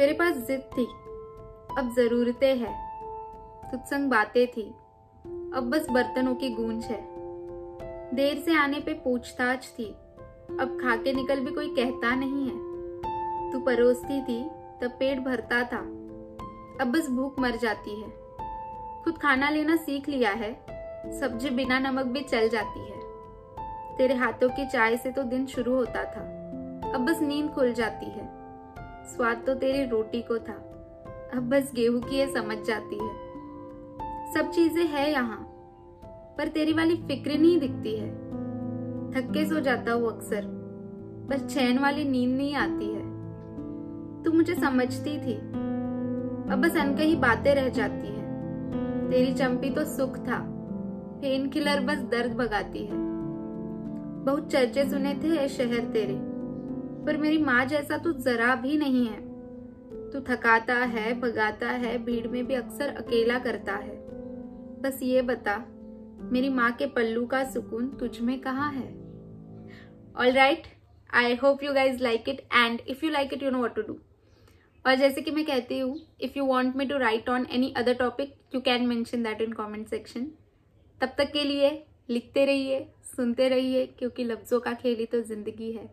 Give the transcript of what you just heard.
तेरे पास जिद थी। अब जरूरतें है। तुझ संग बातें थी। अब बस बर्तनों की गूंज है। देर से आने पे पूछताछ थी। अब खा के निकल भी कोई कहता नहीं है। तू परोसती थी, तब पेट भरता था। अब बस भूख मर जाती है। खुद खाना लेना सीख लिया है। सब्ज़ी बिना नमक भी चल जाती है। तेरे हाथों की चाय से तो दिन शुरू होता था। अब बस नींद खुल जाती है। स्वाद तो तेरी रोटी को था। अब बस गेहूँ की ये समझ जाती है। सब चीज़ें है यहाँ, पर तेरी वाली फ़िक्र नहीं दिखती है। थक्के सो जाता हूँ अक्सर बस चैन वाली नींद नहीं आती है। तू मुझे समझती थी। अब बस अनकही बातें रह जाती है। तेरी चंपी तो सुख था, पेन किलर बस दर्द भगाती है। बहुत चर्चे सुने थे शहर तेरे। पर मेरी माँ जैसा तो जरा भी नहीं है। तू थकाता है, भगाता है, भीड़ में भी अक्सर अकेला करता है। बस ये बता, मेरी माँ के पल्लू का सुकून तुझ में कहाँ है? All right I hope you guys like it and if you like it you know what to do और जैसे कि मैं कहती हूँ if you want me to write on any other topic you can mention that in comment section तब तक के लिए लिखते रहिए, सुनते रहिए, क्योंकि लफ्ज़ों का खेल तो ज़िंदगी है।